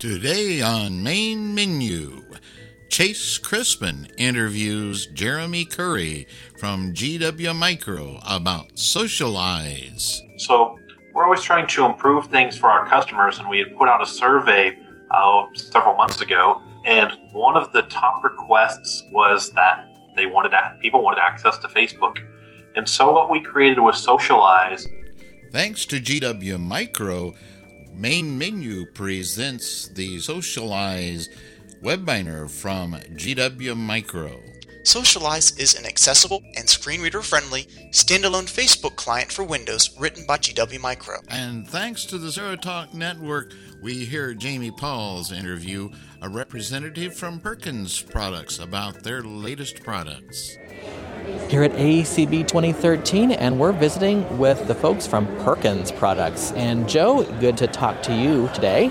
Today on Main Menu, Chase Crispin interviews Jeremy Curry from GW Micro about SocialEyes. So, we're always trying to improve things for our customers, and we had put out a survey uh, several months ago, and one of the top requests was that they wanted to, people wanted access to Facebook. And so, what we created was SocialEyes. Thanks to GW Micro, Main Menu presents the SocialEyes webinar from GW Micro. SocialEyes is an accessible and screen reader friendly standalone Facebook client for Windows written by GW Micro. And thanks to the ZeroTalk Network, we hear Jamie Paul's interview, a representative from Perkins Products, about their latest products here at AECB 2013, and we're visiting with the folks from Perkins Products. And Joe, good to talk to you today.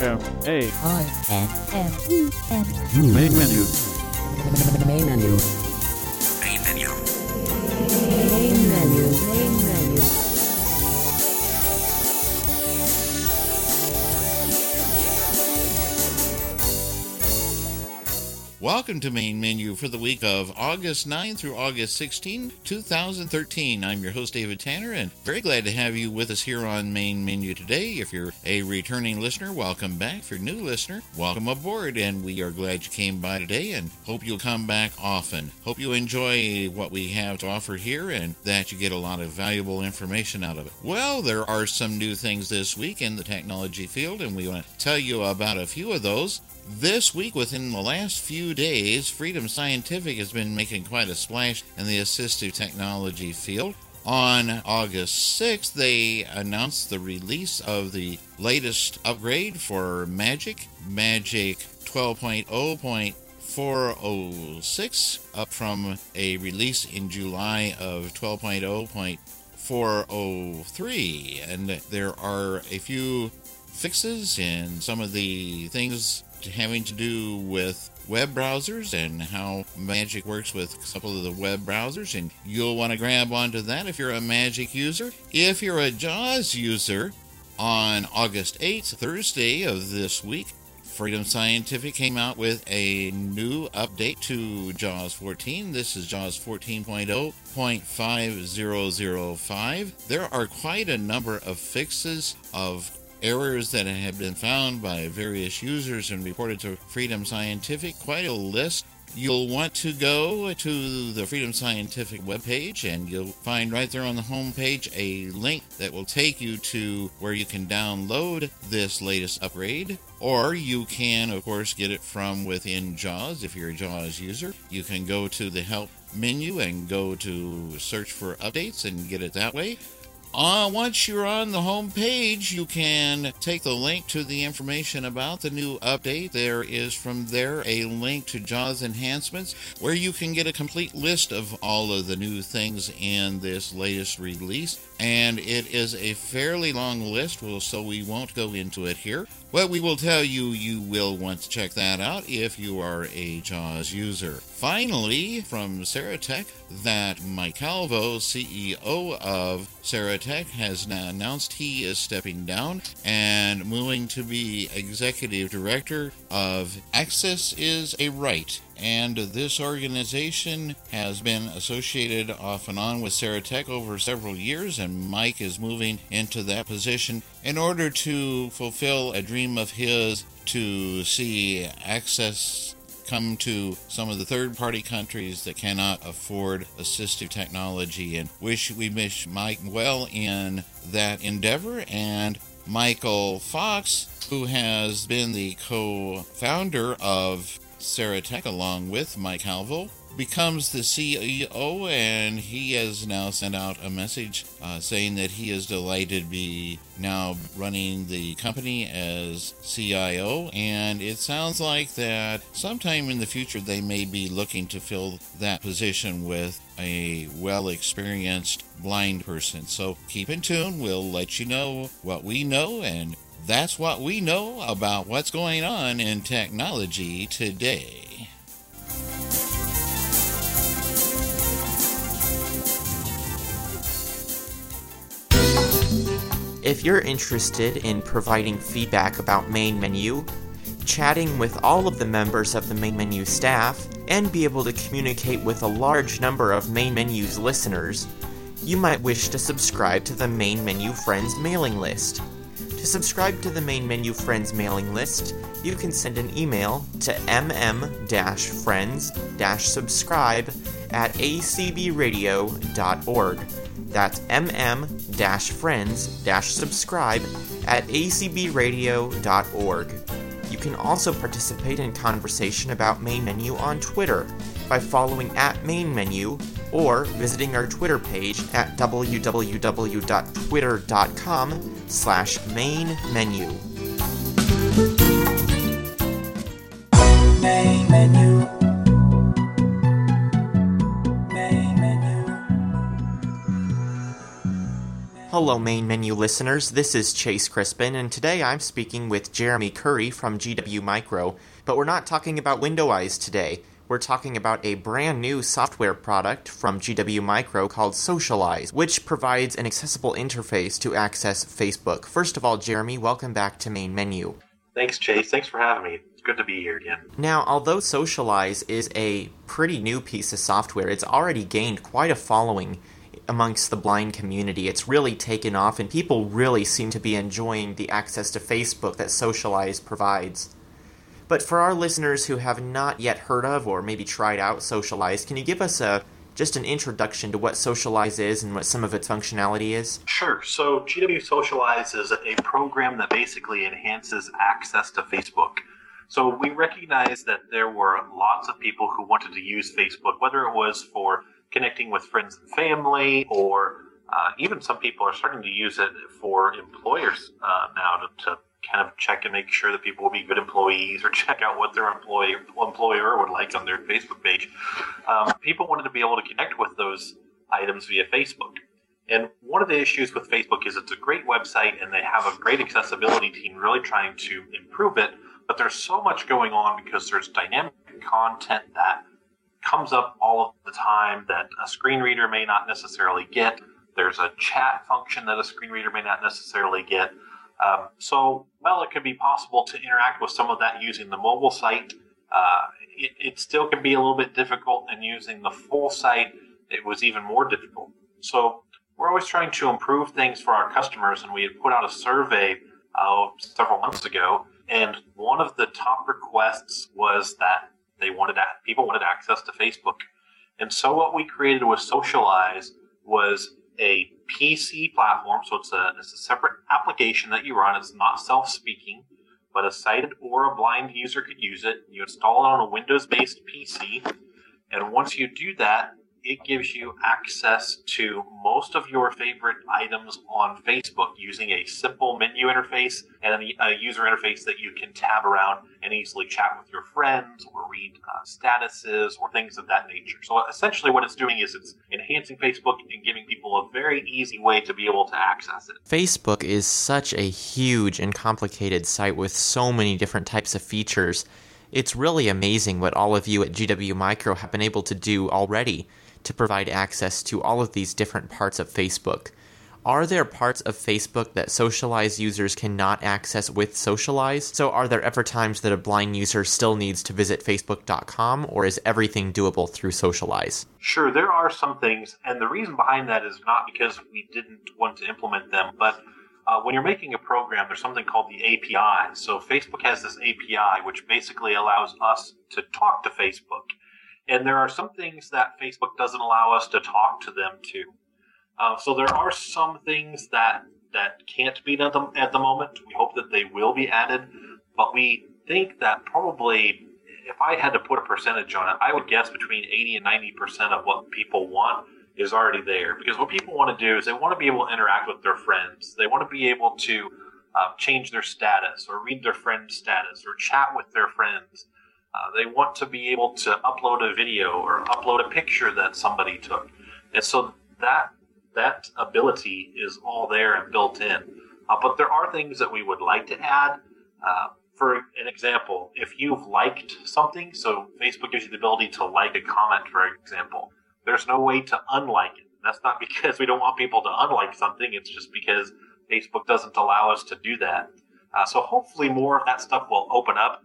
M A I N M N Main menu. Main menu. Welcome to Main Menu for the week of August 9 through August 16, 2013. I'm your host, David Tanner, and very glad to have you with us here on Main Menu today. If you're a returning listener, welcome back. If you're a new listener, welcome aboard, and we are glad you came by today and hope you'll come back often. Hope you enjoy what we have to offer here and that you get a lot of valuable information out of it. Well, there are some new things this week in the technology field, and we want to tell you about a few of those. This week, within the last few days, Freedom Scientific has been making quite a splash in the assistive technology field. On August 6th, they announced the release of the latest upgrade for Magic, Magic 12.0.406, up from a release in July of 12.0.403. And there are a few fixes in some of the things having to do with web browsers and how Magic works with a couple of the web browsers, and you'll want to grab onto that if you're a Magic user. If you're a JAWS user, on August 8th, Thursday of this week, Freedom Scientific came out with a new update to JAWS 14. This is JAWS 14.0.5005. There are quite a number of fixes of errors that have been found by various users and reported to Freedom Scientific. Quite a list. You'll want to go to the Freedom Scientific webpage and you'll find right there on the home page a link that will take you to where you can download this latest upgrade. Or you can, of course, get it from within JAWS if you're a JAWS user. You can go to the help menu and go to search for updates and get it that way. Uh, once you're on the home page, you can take the link to the information about the new update. There is from there a link to JAWS enhancements where you can get a complete list of all of the new things in this latest release. And it is a fairly long list, so we won't go into it here. Well, we will tell you you will want to check that out if you are a JAWS user. Finally, from Serotek, that Mike Calvo, CEO of Serotek, has now announced he is stepping down and moving to be executive director of Access is a Right and this organization has been associated off and on with Serotek over several years, and Mike is moving into that position in order to fulfill a dream of his to see access come to some of the third party countries that cannot afford assistive technology. And wish we wish Mike well in that endeavor. And Michael Fox who has been the co-founder of Serotek, along with Mike Calvo, becomes the CEO, and he has now sent out a message uh, saying that he is delighted to be now running the company as CIO. And it sounds like that sometime in the future they may be looking to fill that position with a well experienced blind person. So keep in tune. We'll let you know what we know and that's what we know about what's going on in technology today. If you're interested in providing feedback about Main Menu, chatting with all of the members of the Main Menu staff, and be able to communicate with a large number of Main Menu's listeners, you might wish to subscribe to the Main Menu Friends mailing list. To subscribe to the Main Menu Friends mailing list, you can send an email to mm-friends-subscribe at acbradio.org. That's mm-friends-subscribe at acbradio.org. You can also participate in conversation about Main Menu on Twitter by following at Main Menu or visiting our Twitter page at www.twitter.com slash main menu. Main menu. Main menu. Hello, Main Menu listeners. This is Chase Crispin, and today I'm speaking with Jeremy Curry from GW Micro. But we're not talking about Window Eyes today. We're talking about a brand new software product from GW Micro called SocialEyes, which provides an accessible interface to access Facebook. First of all, Jeremy, welcome back to Main Menu. Thanks, Chase. Thanks for having me. It's good to be here again. Now, although SocialEyes is a pretty new piece of software, it's already gained quite a following amongst the blind community. It's really taken off, and people really seem to be enjoying the access to Facebook that SocialEyes provides. But for our listeners who have not yet heard of or maybe tried out SocialEyes, can you give us a just an introduction to what SocialEyes is and what some of its functionality is? Sure. So GW SocialEyes is a program that basically enhances access to Facebook. So we recognize that there were lots of people who wanted to use Facebook, whether it was for connecting with friends and family, or uh, even some people are starting to use it for employers uh, now to, to kind of check and make sure that people will be good employees or check out what their employee, employer would like on their Facebook page. Um, people wanted to be able to connect with those items via Facebook. And one of the issues with Facebook is it's a great website and they have a great accessibility team really trying to improve it, but there's so much going on because there's dynamic content that comes up all of the time that a screen reader may not necessarily get. There's a chat function that a screen reader may not necessarily get. Um, so, well, it could be possible to interact with some of that using the mobile site. Uh, it, it still can be a little bit difficult, and using the full site, it was even more difficult. So, we're always trying to improve things for our customers, and we had put out a survey uh, several months ago, and one of the top requests was that they wanted people wanted access to Facebook, and so what we created with SocialEyes was a PC platform, so it's a, it's a separate application that you run. It's not self-speaking, but a sighted or a blind user could use it. You install it on a Windows-based PC, and once you do that, it gives you access to most of your favorite items on Facebook using a simple menu interface and a user interface that you can tab around and easily chat with your friends or read uh, statuses or things of that nature. So essentially, what it's doing is it's enhancing Facebook and giving people a very easy way to be able to access it. Facebook is such a huge and complicated site with so many different types of features. It's really amazing what all of you at GW Micro have been able to do already to provide access to all of these different parts of Facebook. Are there parts of Facebook that SocialEyes users cannot access with SocialEyes? So, are there ever times that a blind user still needs to visit Facebook.com, or is everything doable through SocialEyes? Sure, there are some things, and the reason behind that is not because we didn't want to implement them, but uh, when you're making a program, there's something called the API. So, Facebook has this API, which basically allows us to talk to Facebook. And there are some things that Facebook doesn't allow us to talk to them to. Uh, so there are some things that that can't be done at the moment. We hope that they will be added, but we think that probably, if I had to put a percentage on it, I would guess between 80 and 90 percent of what people want is already there. Because what people want to do is they want to be able to interact with their friends. They want to be able to uh, change their status or read their friend's status or chat with their friends. Uh, they want to be able to upload a video or upload a picture that somebody took, and so that that ability is all there and built in. Uh, but there are things that we would like to add. Uh, for an example, if you've liked something, so Facebook gives you the ability to like a comment, for example, there's no way to unlike it. That's not because we don't want people to unlike something. It's just because Facebook doesn't allow us to do that. Uh, so hopefully more of that stuff will open up.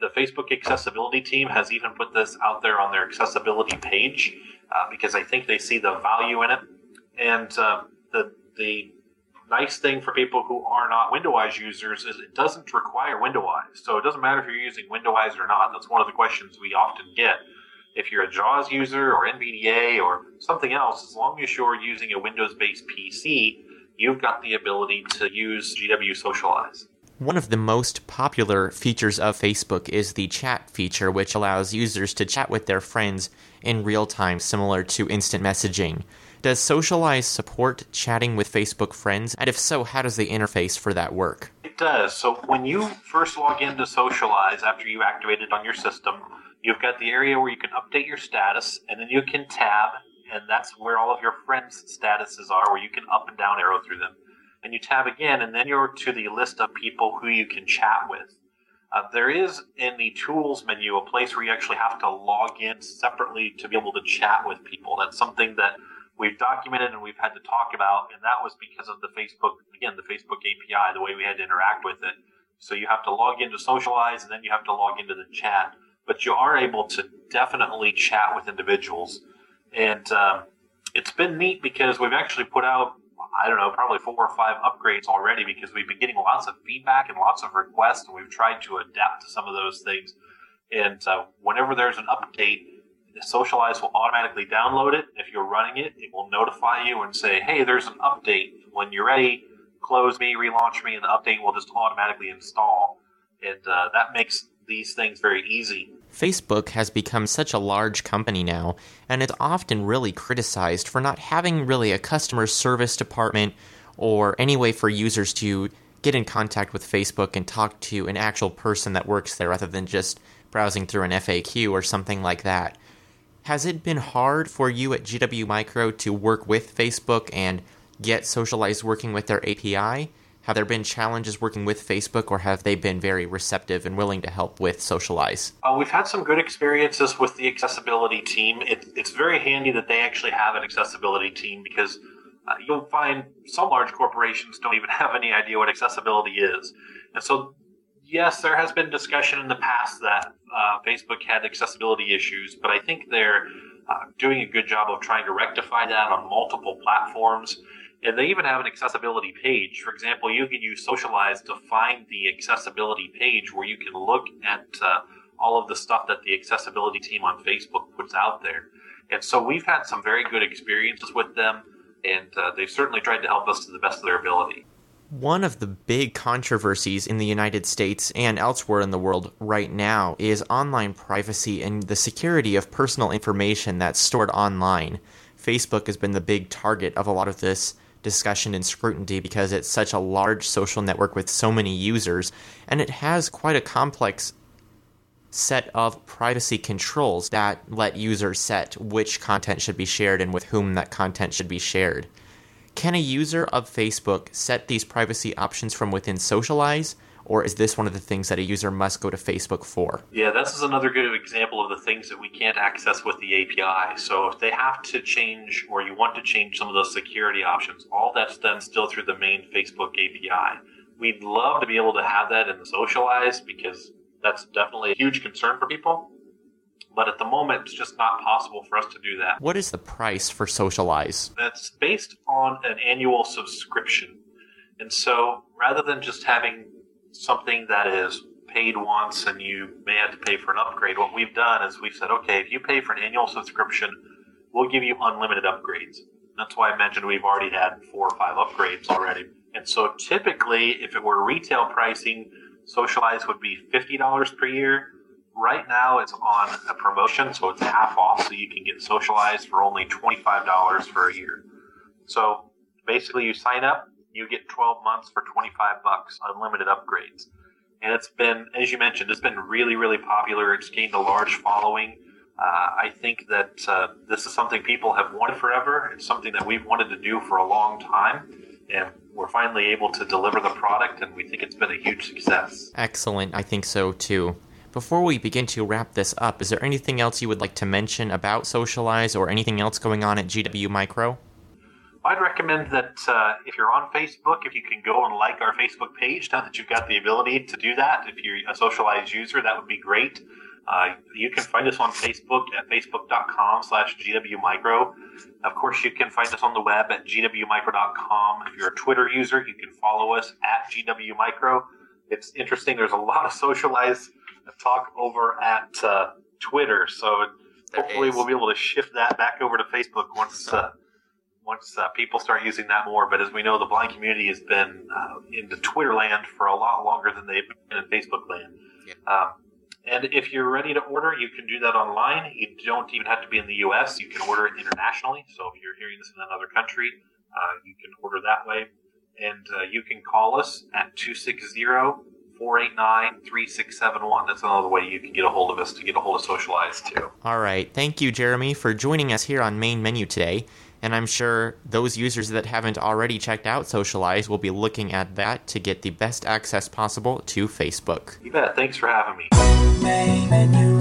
The Facebook accessibility team has even put this out there on their accessibility page uh, because I think they see the value in it. And uh, the the nice thing for people who are not Windows users is it doesn't require Windows. So it doesn't matter if you're using Windows or not. That's one of the questions we often get. If you're a JAWS user or NVDA or something else, as long as you're using a Windows-based PC, you've got the ability to use GW SocialEyes. One of the most popular features of Facebook is the chat feature, which allows users to chat with their friends in real time, similar to instant messaging. Does SocialEyes support chatting with Facebook friends? And if so, how does the interface for that work? It does. So when you first log into SocialEyes after you activate it on your system, you've got the area where you can update your status, and then you can tab, and that's where all of your friends' statuses are, where you can up and down arrow through them. And you tab again, and then you're to the list of people who you can chat with. Uh, there is in the tools menu a place where you actually have to log in separately to be able to chat with people. That's something that we've documented and we've had to talk about, and that was because of the Facebook, again, the Facebook API, the way we had to interact with it. So you have to log in to SocialEyes, and then you have to log into the chat. But you are able to definitely chat with individuals, and um, it's been neat because we've actually put out, I don't know, probably four or five upgrades already because we've been getting lots of feedback and lots of requests, and we've tried to adapt to some of those things. And uh, whenever there's an update, SocialEyes will automatically download it. If you're running it, it will notify you and say, hey, there's an update. When you're ready, close me, relaunch me, and the update will just automatically install. And uh, that makes these things very easy. Facebook has become such a large company now, and it's often really criticized for not having really a customer service department or any way for users to get in contact with Facebook and talk to an actual person that works there rather than just browsing through an FAQ or something like that. Has it been hard for you at GW Micro to work with Facebook and get SocialEyes working with their API? Have there been challenges working with Facebook, or have they been very receptive and willing to help with SocialEyes? Uh, we've had some good experiences with the accessibility team. It, it's very handy that they actually have an accessibility team because uh, you'll find some large corporations don't even have any idea what accessibility is. And so, yes, there has been discussion in the past that uh, Facebook had accessibility issues, but I think they're uh, doing a good job of trying to rectify that on multiple platforms. And they even have an accessibility page. For example, you can use SocialEyes to find the accessibility page where you can look at uh, all of the stuff that the accessibility team on Facebook puts out there. And so we've had some very good experiences with them, and uh, they've certainly tried to help us to the best of their ability. One of the big controversies in the United States and elsewhere in the world right now is online privacy and the security of personal information that's stored online. Facebook has been the big target of a lot of this discussion and scrutiny because it's such a large social network with so many users, and it has quite a complex set of privacy controls that let users set which content should be shared and with whom that content should be shared. Can a user of Facebook set these privacy options from within SocialEyes, or is this one of the things that a user must go to Facebook for? Yeah, this is another good example of the things that we can't access with the API. So if they have to change or you want to change some of those security options, all that's done still through the main Facebook API. We'd love to be able to have that in the SocialEyes because that's definitely a huge concern for people. But at the moment, it's just not possible for us to do that. What is the price for SocialEyes? That's based on an annual subscription. And so rather than just having something that is paid once and you may have to pay for an upgrade, what we've done is we've said, okay, if you pay for an annual subscription, we'll give you unlimited upgrades. That's why I mentioned we've already had four or five upgrades already. And so typically, if it were retail pricing, SocialEyes would be $50 per year. Right now, it's on a promotion, so it's half off, so you can get SocialEyes for only $25 for a year. So basically, you sign up, you get 12 months for 25 bucks, unlimited upgrades. And it's been, as you mentioned, it's been really, really popular. It's gained a large following. Uh, I think that uh, this is something people have wanted forever. It's something that we've wanted to do for a long time. And we're finally able to deliver the product, and we think it's been a huge success. Excellent, I think so too. Before we begin to wrap this up, is there anything else you would like to mention about SocialEyes or anything else going on at GW Micro? I'd recommend that uh, if you're on Facebook, if you can go and like our Facebook page, now that you've got the ability to do that, if you're a socialized user, that would be great. Uh, you can find us on Facebook at facebook.com slash gwmicro. Of course, you can find us on the web at gwmicro.com. If you're a Twitter user, you can follow us at gwmicro. It's interesting. There's a lot of socialized talk over at uh, Twitter, so There hopefully is. we'll be able to shift that back over to Facebook once uh, once uh, people start using that more. But as we know, the blind community has been uh, into Twitter land for a lot longer than they've been in Facebook land. Um, and if you're ready to order, you can do that online. You don't even have to be in the U.S. You can order it internationally. So if you're hearing this in another country, uh, you can order that way. And uh, you can call us at 260 489 3671. That's another way you can get a hold of us to get a hold of SocialEyes too. All right. Thank you, Jeremy, for joining us here on Main Menu today. And I'm sure those users that haven't already checked out SocialEyes will be looking at that to get the best access possible to Facebook. You bet. Thanks for having me.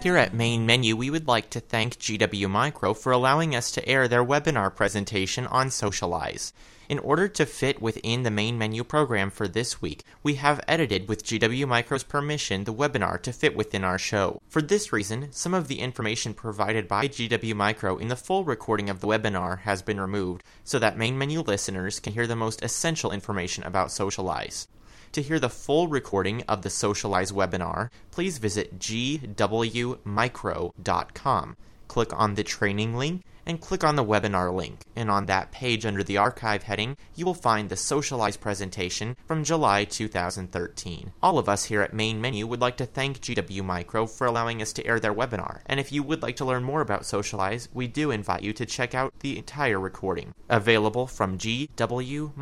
Here at Main Menu, we would like to thank GW Micro for allowing us to air their webinar presentation on SocialEyes. In order to fit within the main menu program for this week, we have edited with GW Micro's permission the webinar to fit within our show. For this reason, some of the information provided by GW Micro in the full recording of the webinar has been removed so that main menu listeners can hear the most essential information about SocialEyes. To hear the full recording of the SocialEyes webinar, please visit gwmicro.com. Click on the training link and click on the webinar link. And on that page under the archive heading, you will find the SocialEyes presentation from July 2013. All of us here at Main Menu would like to thank GW Micro for allowing us to air their webinar. And if you would like to learn more about SocialEyes, we do invite you to check out the entire recording, available from gwmicro.com.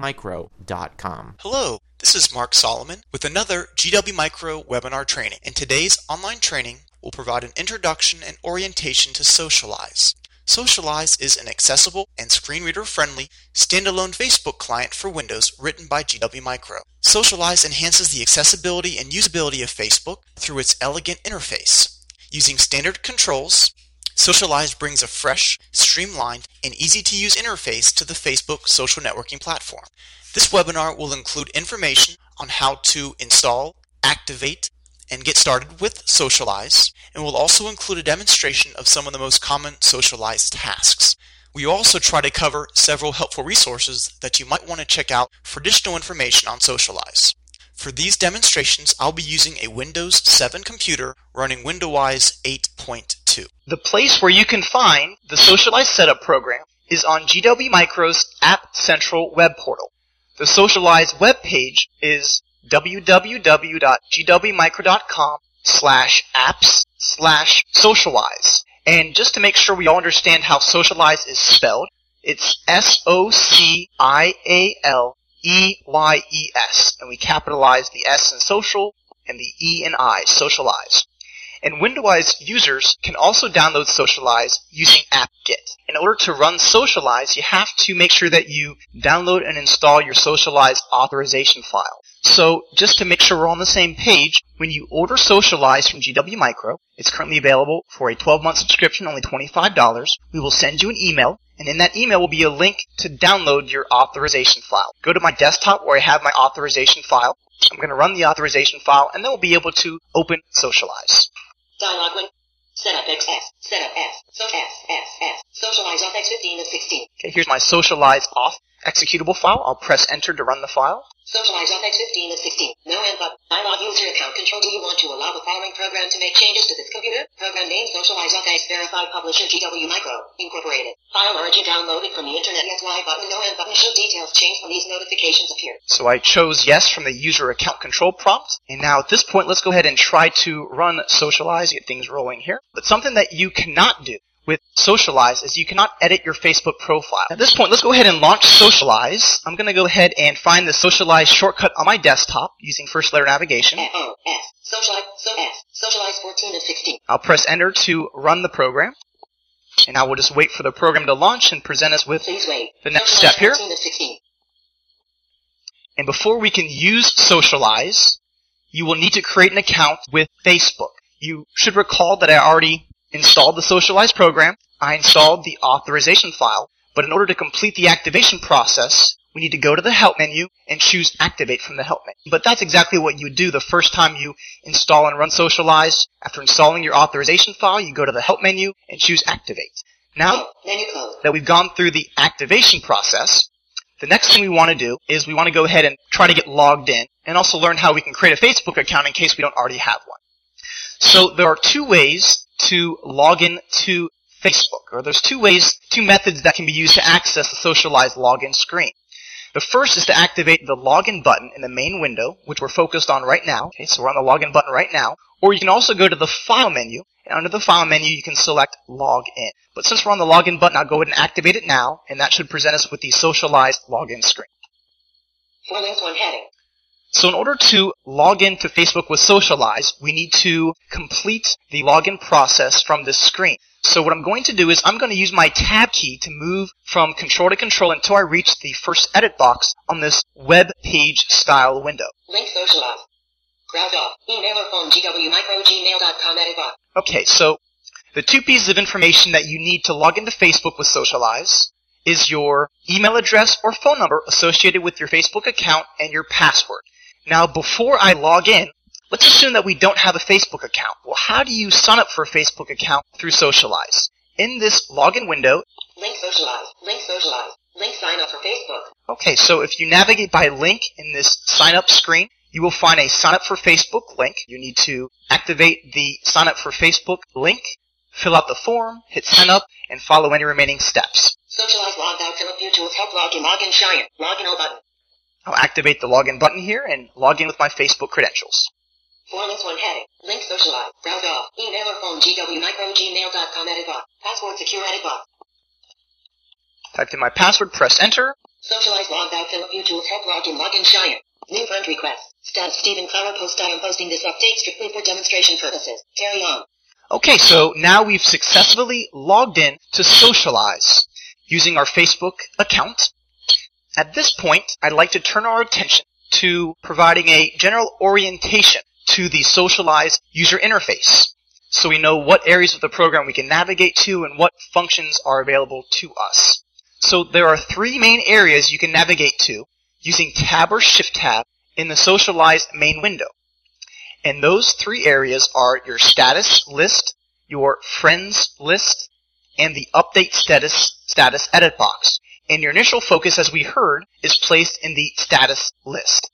Hello, this is Mark Solomon with another GW Micro webinar training. And today's online training will provide an introduction and orientation to SocialEyes. SocialEyes is an accessible and screen reader friendly standalone Facebook client for Windows written by GW Micro. SocialEyes enhances the accessibility and usability of Facebook through its elegant interface. Using standard controls, SocialEyes brings a fresh, streamlined, and easy to use interface to the Facebook social networking platform. This webinar will include information on how to install, activate, and get started with SocialEyes, and will also include a demonstration of some of the most common SocialEyes tasks. We also try to cover several helpful resources that you might want to check out for additional information on SocialEyes. For these demonstrations, I'll be using a Windows 7 computer running Window-Eyes 8.2. The place where you can find the SocialEyes Setup program is on GW Micro's App Central web portal. The SocialEyes web page is www.gwmicro.com slash apps slash socialize. And just to make sure we all understand how SocialEyes is spelled, it's S-O-C-I-A-L-E-Y-E-S. And we capitalize the S in social and the E in I, SocialEyes. And Window-Eyes users can also download SocialEyes using apt-get. In order to run SocialEyes, you have to make sure that you download and install your SocialEyes authorization file. So, just to make sure we're on the same page, when you order SocialEyes from GW Micro, it's currently available for a 12-month subscription, only $25. We will send you an email, and in that email will be a link to download your authorization file. Go to my desktop where I have my authorization file. I'm going to run the authorization file, and then we'll be able to open SocialEyes. Dialog win. Setup XS. Setup S. So S. S. S. SocialEyes off X15 of 16. Okay, here's my SocialEyes off executable file. I'll press enter to run the file. SocialEyes off X15 of 16. No end button. Dialog user account control. Do you want to allow the following program to make changes to this computer? Program name SocialEyes off X verified publisher GW Micro Incorporated. File origin downloaded from the internet. Yes Y button. No end button. Should details change when these notifications appear? So I chose yes from the user account control prompt. And now at this point, let's go ahead and try to run SocialEyes, get things rolling here. But something that you cannot do with SocialEyes is you cannot edit your Facebook profile. At this point, let's go ahead and launch SocialEyes. I'm going to go ahead and find the SocialEyes shortcut on my desktop using first letter navigation. F O S. SocialEyes. So S. SocialEyes 14 of 16. I'll press enter to run the program. And I will just wait for the program to launch and present us with the next step here. 14 of 16. And before we can use SocialEyes, you will need to create an account with Facebook. you should recall that I already installed the SocialEyes program. I installed the authorization file, but in order to complete the activation process, we need to go to the help menu and choose activate from the help menu. But that's exactly what you do the first time you install and run SocialEyes. After installing your authorization file, you go to the help menu and choose activate. Now that we've gone through the activation process, the next thing we want to do is we want to go ahead and try to get logged in and also learn how we can create a Facebook account in case we don't already have one. So there are two ways to log in to Facebook, or there's two ways, two methods that can be used to access the socialized login screen. The first is to activate the login button in the main window, which we're focused on right now. Okay, so we're on the login button right now. Or you can also go to the file menu, and under the file menu you can select log in. But since we're on the login button, I'll go ahead and activate it now, and that should present us with the socialized login screen. One heading. So in order to log into Facebook with SocialEyes, we need to complete the login process from this screen. So what I'm going to do is I'm going to use my tab key to move from control to control until I reach the first edit box on this web page style window. Link SocialEyes. Browse off. Email or phone gwmicrogmail.com edit box. Okay, so the two pieces of information that you need to log into Facebook with SocialEyes is your email address or phone number associated with your Facebook account and your password. Now, before I log in, let's assume that we don't have a Facebook account. Well, how do you sign up for a Facebook account through SocialEyes? In this login window, Link SocialEyes. Link SocialEyes. Link sign up for Facebook. okay, so if you navigate by link in this sign up screen, you will find a sign up for Facebook link. You need to activate the sign up for Facebook link, fill out the form, hit sign up, and follow any remaining steps. SocialEyes logged out. Philip Tools help login. Login Cheyenne. Login all button. I'll activate the login button here and log in with my Facebook credentials. Links, one heading. Link SocialEyes. Browse off. Email or phone gwmicrogmail.com edit box. Password secure edit box. Typed in my password, press enter. SocialEyes logged out. Philip Tools help login. Login Cheyenne. New friend request. Status Stephen Clower post. I am posting this update strictly for demonstration purposes. Carry on. Okay, so now we've successfully logged in to SocialEyes using our Facebook account. At this point, I'd like to turn our attention to providing a general orientation to the SocialEyes user interface so we know what areas of the program we can navigate to and what functions are available to us. So there are three main areas you can navigate to using Tab or Shift Tab in the SocialEyes main window. And those three areas are your status list, your friends list, and the update status status edit box. And your initial focus, as we heard, is placed in the status list.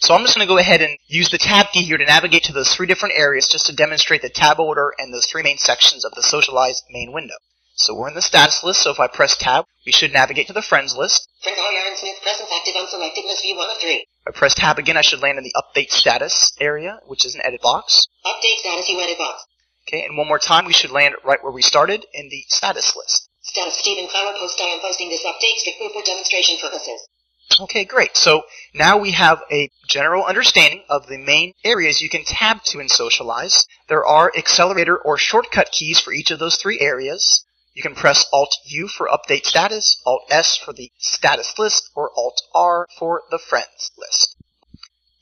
So I'm just going to go ahead and use the tab key here to navigate to those three different areas just to demonstrate the tab order and those three main sections of the socialized main window. So we're in the status list, so if I press tab, we should navigate to the friends list. Friends are Aaron Smith. Presence active unselected. List view one of three. If I press tab again, I should land in the update status area, which is an edit box. Update status you edit box. Okay, and one more time, we should land right where we started in the status list. Status Stephen Clower post. I am posting this update strictly for demonstration purposes. Okay, great. So now we have a general understanding of the main areas you can tab to in SocialEyes. There are accelerator or shortcut keys for each of those three areas. You can press Alt U for update status, Alt S for the status list, or Alt R for the friends list.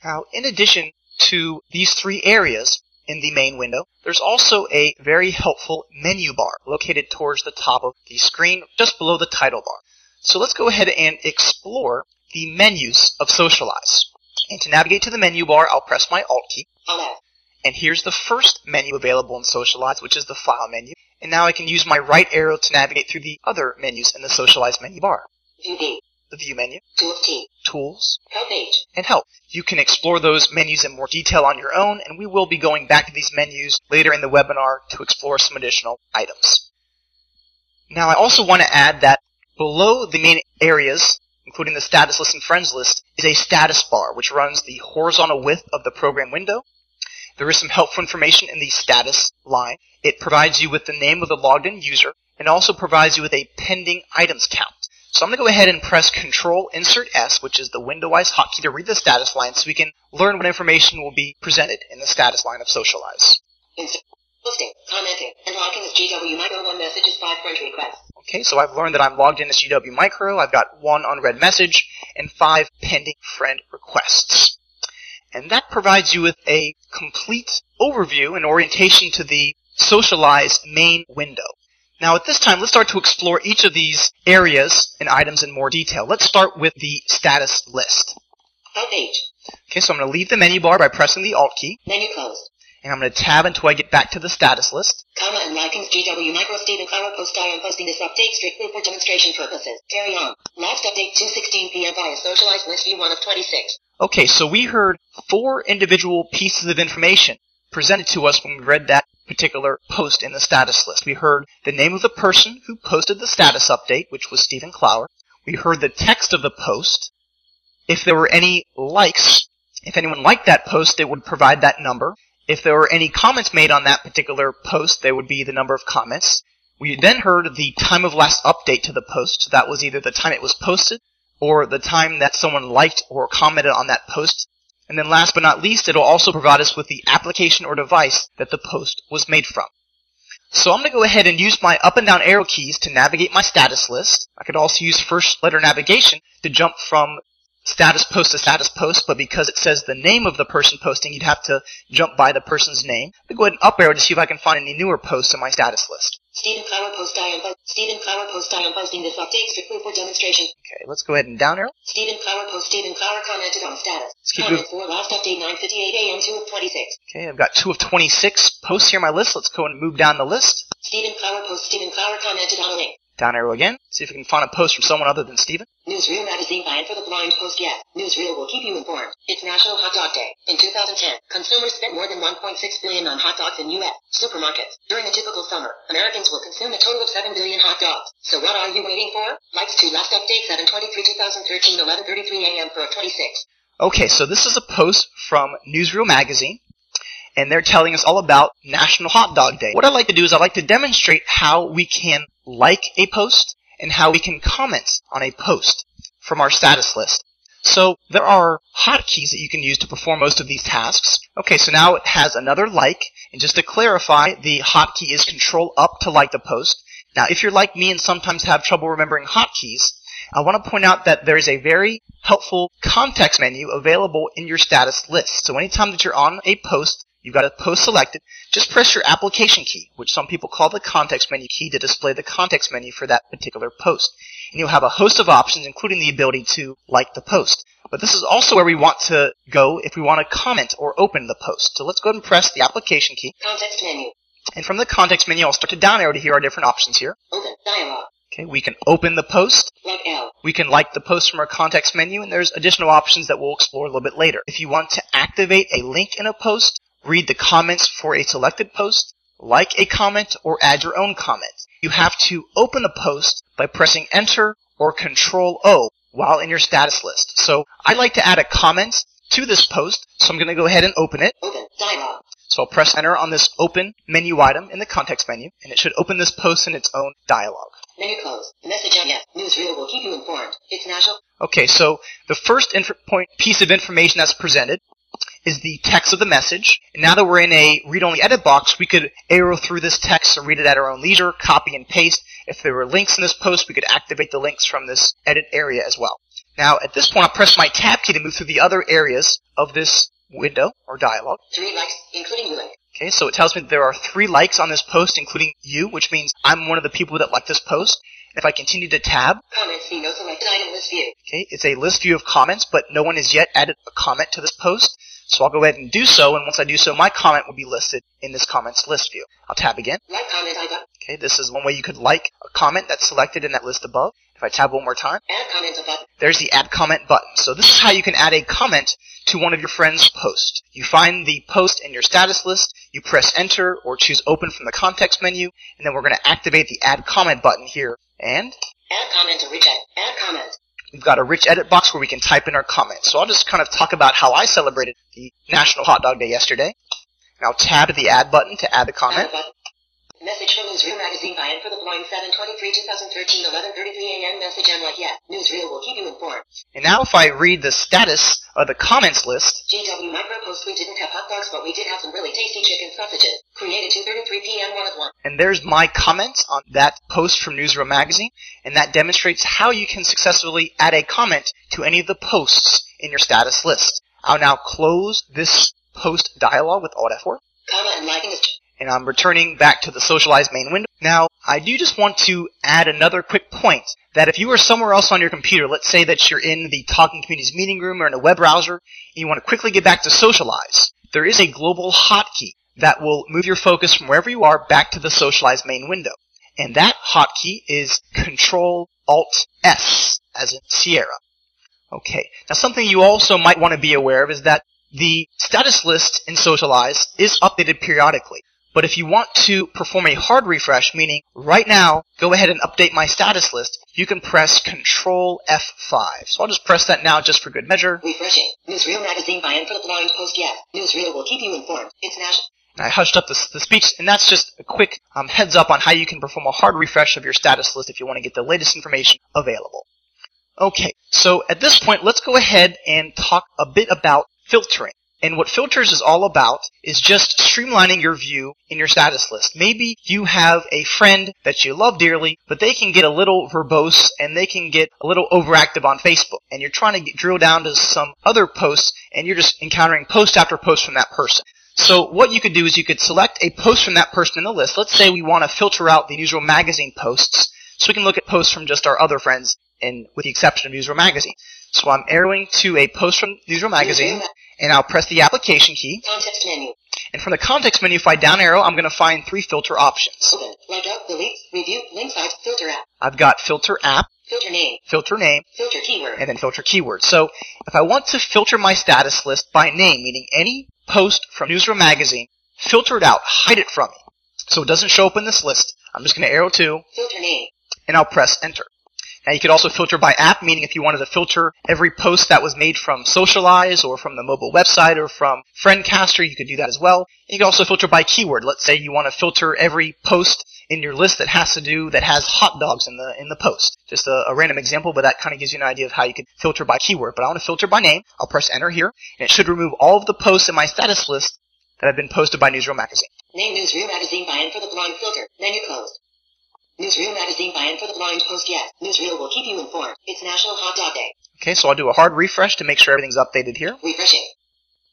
Now, in addition to these three areas in the main window, there's also a very helpful menu bar located towards the top of the screen, just below the title bar. So let's go ahead and explore the menus of SocialEyes. And to navigate to the menu bar, I'll press my Alt key. And here's the first menu available in SocialEyes, which is the File menu. And now I can use my right arrow to navigate through the other menus in the SocialEyes menu bar. The View menu, T. Tools, Help page. and Help. You can explore those menus in more detail on your own, and we will be going back to these menus later in the webinar to explore some additional items. Now I also want to add that below the main areas, including the status list and friends list, is a status bar which runs the horizontal width of the program window. There is some helpful information in the status line. It provides you with the name of the logged in user and also provides you with a pending items count. So I'm going to go ahead and press Control Insert S, which is the Window-Eyes hotkey to read the status line so we can learn what information will be presented in the status line of SocialEyes. Insert. Posting. Commenting. And logging as GW Micro 1 messages 5 friend requests. Okay, so I've learned that I'm logged in as GW Micro. I've got one unread message and five pending friend requests. and that provides you with a complete overview and orientation to the socialized main window. Now at this time, let's start to explore each of these areas and items in more detail. Let's start with the status list. Page. Okay, so I'm going to leave the menu bar by pressing the Alt key, Menu closed. and I'm going to tab until I get back to the status list. Comma and likings GW Micro Stephen Clower Post I am posting this update strictly for demonstration purposes. Carry on. Last update 2.16 p.m. via socialized list view 1 of 26. Okay, so we heard four individual pieces of information presented to us when we read that particular post in the status list. We heard the name of the person who posted the status update, which was Stephen Clower. We heard the text of the post. If there were any likes, if anyone liked that post, they would provide that number. If there were any comments made on that particular post, there would be the number of comments. We then heard the time of last update to the post. That was either the time it was posted or the time that someone liked or commented on that post. And then last but not least, it'll also provide us with the application or device that the post was made from. So I'm going to go ahead and use my up and down arrow keys to navigate my status list. I could also use first letter navigation to jump from status post to status post, but because it says the name of the person posting, you'd have to jump by the person's name. I'm going to go ahead and up arrow to see if I can find any newer posts in my status list. Stephen Clower Post I am Stephen Clower Post I am posting this update strictly for demonstration. Okay, let's go ahead and down arrow. Stephen Clower Post Stephen Clower commented on status. Let's keep Comment for last update 9:58 a.m. 2 of 26. Okay, I've got two of 26 posts here on my list. Let's go and move down the list. Stephen Clower Post Stephen Clower commented on a link. Down arrow again. See if we can find a post from someone other than Steven. Newsreel magazine banned for the blind post yet. Newsreel will keep you informed. It's National Hot Dog Day. In 2010, consumers spent more than 1.6 billion on hot dogs in U.S. supermarkets. During a typical summer, Americans will consume a total of 7 billion hot dogs. So what are you waiting for? Likes to last update 723 2013 11:33 a.m. for 26. Okay, so this is a post from Newsreel magazine, and they're telling us all about National Hot Dog Day. What I'd like to do is I'd like to demonstrate how we can like a post and how we can comment on a post from our status list. So there are hotkeys that you can use to perform most of these tasks. Okay, so now it has another like, and just to clarify, the hotkey is Control Up to like the post. Now, if you're like me and sometimes have trouble remembering hotkeys, I want to point out that there is a very helpful context menu available in your status list. So anytime that you're on a post, you've got a post selected, just press your application key, which some people call the context menu key to display the context menu for that particular post. And you'll have a host of options, including the ability to like the post. But this is also where we want to go if we want to comment or open the post. So let's go ahead and press the application key. Context menu. And from the context menu, I'll start to down arrow to hear our different options here. Open. Dialog. Okay, we can open the post. Like L. We can like the post from our context menu, and there's additional options that we'll explore a little bit later. If you want to activate a link in a post, read the comments for a selected post, like a comment, or add your own comment, you have to open the post by pressing Enter or Control O while in your status list. So I'd like to add a comment to this post, so I'm going to go ahead and open it. Open. Dialog. So I'll press enter on this open menu item in the context menu, and it should open this post in its own dialog. Menu closed. Message yes. Newsreel will keep you informed. It's national. Okay, so the first inf- point, piece of information that's presented is the text of the message. And now that we're in a read-only edit box, we could arrow through this text or read it at our own leisure, copy and paste. If there were links in this post, we could activate the links from this edit area as well. Now, at this point, I'll press my tab key to move through the other areas of this window or dialog. Three likes, including you. Okay, so it tells me there are three likes on this post, including you, which means I'm one of the people that like this post. If I continue to tab, Comments see no selected item list view. okay, it's a list view of comments, but no one has yet added a comment to this post. So I'll go ahead and do so, and once I do so, my comment will be listed in this comments list view. I'll tab again. Like comment icon. Okay, this is one way you could like a comment that's selected in that list above. If I tab one more time, Add comment button. there's the add comment button. So this is how you can add a comment to one of your friends' posts. You find the post in your status list, you press enter or choose open from the context menu, and then we're going to activate the add comment button here. And Add comment to reject. Add comment. We've got a rich edit box where we can type in our comments. So I'll just kind of talk about how I celebrated the National Hot Dog Day yesterday. And I'll tab the add button to add the comment. Message from Newsreel Magazine by and for the blind 723 2013 1133 a.m. Message and like yeah. Newsreel will keep you informed. And now if I read the status of the comments list, GW Micro Post we didn't have hot dogs but we did have some really tasty chicken sausages. Created 2.33 p.m. 1 of 1. and there's my comment on that post from Newsreel Magazine, and that demonstrates how you can successfully add a comment to any of the posts in your status list. I'll now close this post dialog with Alt F4 Comma and liking is and I'm returning back to the SocialEyes main window. Now, I do just want to add another quick point that if you are somewhere else on your computer, let's say that you're in the Talking Communities meeting room or in a web browser, and you want to quickly get back to SocialEyes, there is a global hotkey that will move your focus from wherever you are back to the SocialEyes main window. And that hotkey is Control Alt S, as in Sierra. Okay. Now something you also might want to be aware of is that the status list in SocialEyes is updated periodically. But if you want to perform a hard refresh, meaning right now, go ahead and update my status list, you can press Control F5. So I'll just press that now just for good measure. refreshing. Newsreel magazine for the blind post yes. Newsreel will keep you informed. It's national. I hushed up the, the speech, and that's just a quick um, heads up on how you can perform a hard refresh of your status list if you want to get the latest information available. Okay, so at this point, let's go ahead and talk a bit about filtering. And what filters is all about is just streamlining your view in your status list. Maybe you have a friend that you love dearly, but they can get a little verbose and they can get a little overactive on Facebook. And you're trying to get, drill down to some other posts and you're just encountering post after post from that person. So what you could do is you could select a post from that person in the list. Let's say we want to filter out the usual Magazine posts, so we can look at posts from just our other friends, and with the exception of Newsroom Magazine. So I'm arrowing to a post from Newsroom Magazine, and I'll press the application key. Context menu. And from the context menu, if I down arrow, I'm going to find three filter options. Open. Up. Delete. Review. Link size, Filter app. I've got filter app, Filter name. filter name, Filter keyword. and then filter keywords. So if I want to filter my status list by name, meaning any post from Newsroom Magazine, filter it out, hide it from me, so it doesn't show up in this list, I'm just going to arrow to, Filter name. and I'll press enter. Now you could also filter by app, meaning if you wanted to filter every post that was made from SocialEyes or from the mobile website or from Friendcaster, you could do that as well. You can also filter by keyword. Let's say you want to filter every post in your list that has to do that has hot dogs in the in the post. Just a, a random example, but that kind of gives you an idea of how you could filter by keyword. But I want to filter by name. I'll press enter here, and it should remove all of the posts in my status list that have been posted by Newsroom Magazine. Name Newsreel magazine by in for the blind filter. Menu closed. Newsreel magazine buy-in for the blind post yes. Newsreel will keep you informed. It's National Hot Dog Day. Okay, so I'll do a hard refresh to make sure everything's updated here. Refreshing.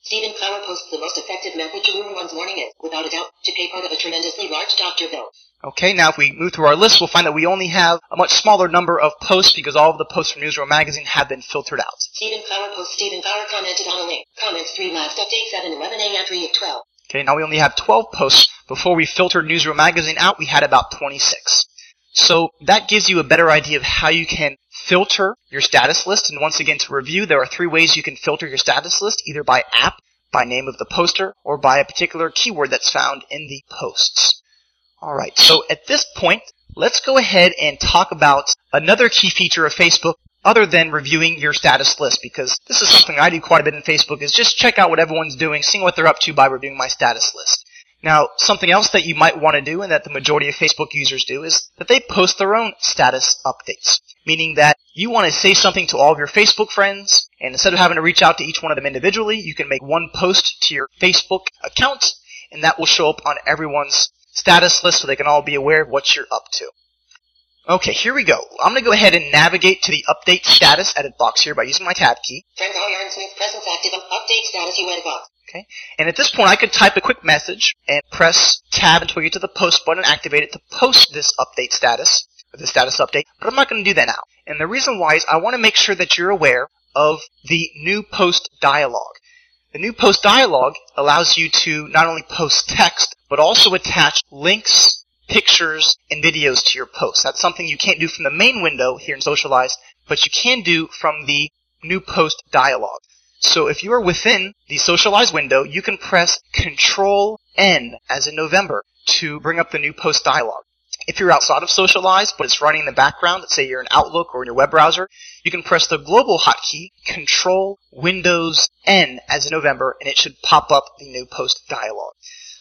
Stephen Clower posts the most effective method to ruin one's morning is, without a doubt, to pay part of a tremendously large doctor bill. Okay, now if we move through our list, we'll find that we only have a much smaller number of posts because all of the posts from Newsroom Magazine have been filtered out. Stephen Clower posts Stephen Clower commented on a link. Comments 3 last update 7 11 a.m. 3 at 12. Okay, now we only have 12 posts. Before we filtered Newsroom Magazine out, we had about 26. So that gives you a better idea of how you can filter your status list. And once again, to review, there are three ways you can filter your status list, either by app, by name of the poster, or by a particular keyword that's found in the posts. Alright, so at this point, let's go ahead and talk about another key feature of Facebook other than reviewing your status list because this is something I do quite a bit in Facebook is just check out what everyone's doing, seeing what they're up to by reviewing my status list. Now, something else that you might want to do and that the majority of Facebook users do is that they post their own status updates. Meaning that you want to say something to all of your Facebook friends and instead of having to reach out to each one of them individually, you can make one post to your Facebook account and that will show up on everyone's status list so they can all be aware of what you're up to. Okay, here we go. I'm going to go ahead and navigate to the update status edit box here by using my tab key. Friends smooth presence active update status you edit box. Okay. And at this point, I could type a quick message and press tab until we get to the post button and activate it to post this update status, or the status update, but I'm not going to do that now. And the reason why is I want to make sure that you're aware of the new post dialog. The new post dialog allows you to not only post text, but also attach links, pictures, and videos to your post. That's something you can't do from the main window here in SocialEyes, but you can do from the new post dialog. So if you are within the SocialEyes window, you can press Control N as in November to bring up the new post dialog. If you're outside of SocialEyes, but it's running in the background, let's say you're in Outlook or in your web browser, you can press the global hotkey, Control Windows N as in November, and it should pop up the new post dialog.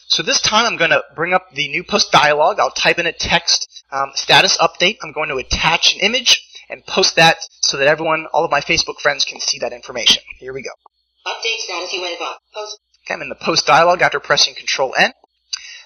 So this time I'm going to bring up the new post dialog. I'll type in a text um, status update. I'm going to attach an image and post that so that everyone, all of my Facebook friends can see that information. Here we go. Update status you edit box. Post. Okay, I'm in the post dialog after pressing Control N.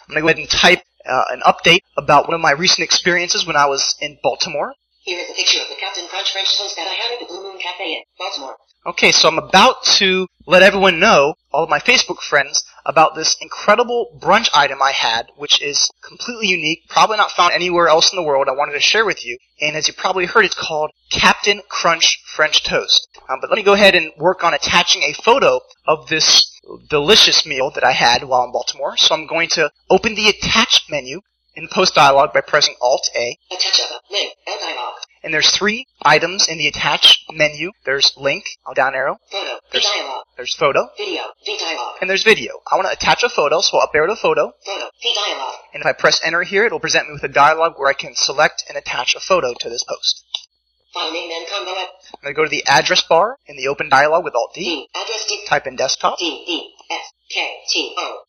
I'm going to go ahead and type uh, an update about one of my recent experiences when I was in Baltimore. Here is a picture of the Captain Crunch French toast that I had at the Blue Moon Cafe in Baltimore. Okay, so I'm about to let everyone know, all of my Facebook friends, about this incredible brunch item I had, which is completely unique, probably not found anywhere else in the world. I wanted to share with you. And as you probably heard, it's called Captain Crunch French Toast. Um, but let me go ahead and work on attaching a photo of this delicious meal that I had while in Baltimore. So I'm going to open the attached menu in post dialog by pressing Alt A. Attach. L dialog. And there's three items in the attached menu. There's link, down arrow. Photo. There's- dialog. There's photo, Video. V dialog. and there's video. I want to attach a photo, so I'll up arrow to photo. Photo. V dialog. And if I press enter here, it'll present me with a dialog where I can select and attach a photo to this post. Name and combo I'm going to go to the address bar in the open dialog with Alt D. D. Address D. Type in desktop. D. D. S. K. T. O.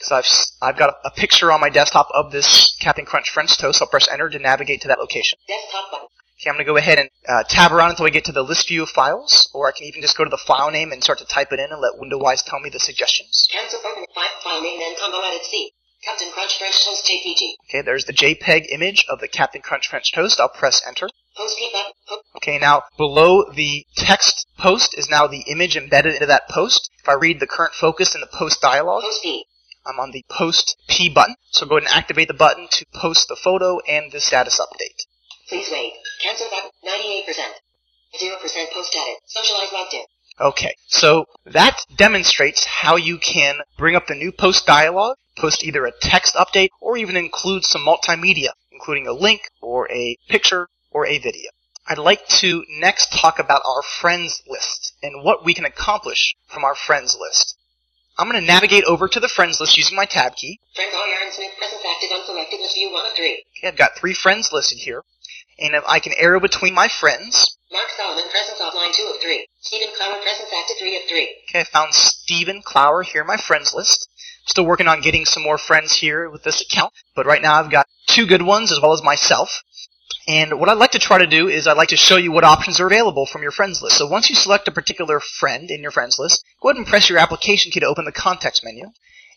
So I've, I've got a, picture on my desktop of this Captain Crunch French toast. I'll press enter to navigate to that location. Okay, I'm going to go ahead and uh, tab around until I get to the list view of files, or I can even just go to the file name and start to type it in and let Window-Eyes tell me the suggestions. Cancel. File, name and combo edit C. Captain Crunch French Toast JPG. Okay, there's the JPEG image of the Captain Crunch French toast. I'll press enter. Post. Po- Okay, now below the text post is now the image embedded into that post. If I read the current focus in the post dialog, Post P. I'm on the post P button. So go ahead and activate the button to post the photo and the status update. Please wait. Cancel button. 98%. 0% post edit. SocialEyes logged in. Okay, so that demonstrates how you can bring up the new post dialog, post either a text update, or even include some multimedia, including a link, or a picture, or a video. I'd like to next talk about our friends list and what we can accomplish from our friends list. I'm going to navigate over to the friends list using my tab key. Friends R. Aaron Smith. Presence active unselected. List view 1 of 3. Okay, I've got three friends listed here, and if I can arrow between my friends. Mark Solomon. Presence offline 2 of 3. Stephen Clower. Presence active 3 of 3. Okay, I found Stephen Clower here in my friends list. Still working on getting some more friends here with this account, but right now I've got two good ones as well as myself. And what I'd like to try to do is I'd like to show you what options are available from your friends list. So once you select a particular friend in your friends list, go ahead and press your application key to open the context menu,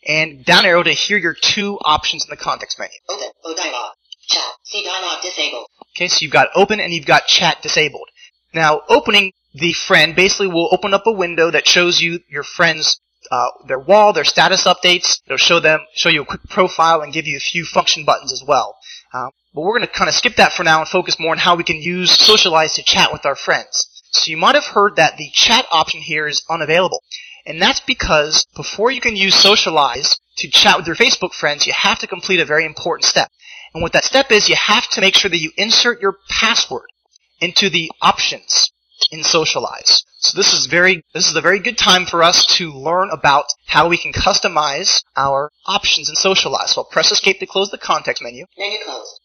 and down arrow to hear your two options in the context menu. Open. Oh, o dialog. Chat. C dialog disabled. Okay, so you've got open and you've got chat disabled. Now, opening the friend basically will open up a window that shows you your friends, uh, their wall, their status updates. It'll show them, show you a quick profile and give you a few function buttons as well. Uh, but we're going to kind of skip that for now and focus more on how we can use SocialEyes to chat with our friends. So you might have heard that the chat option here is unavailable. And that's because before you can use SocialEyes to chat with your Facebook friends, you have to complete a very important step. And what that step is, you have to make sure that you insert your password into the options in SocialEyes. So this is very, this is a very good time for us to learn about how we can customize our options in SocialEyes. So I'll press escape to close the context menu. Menu closed.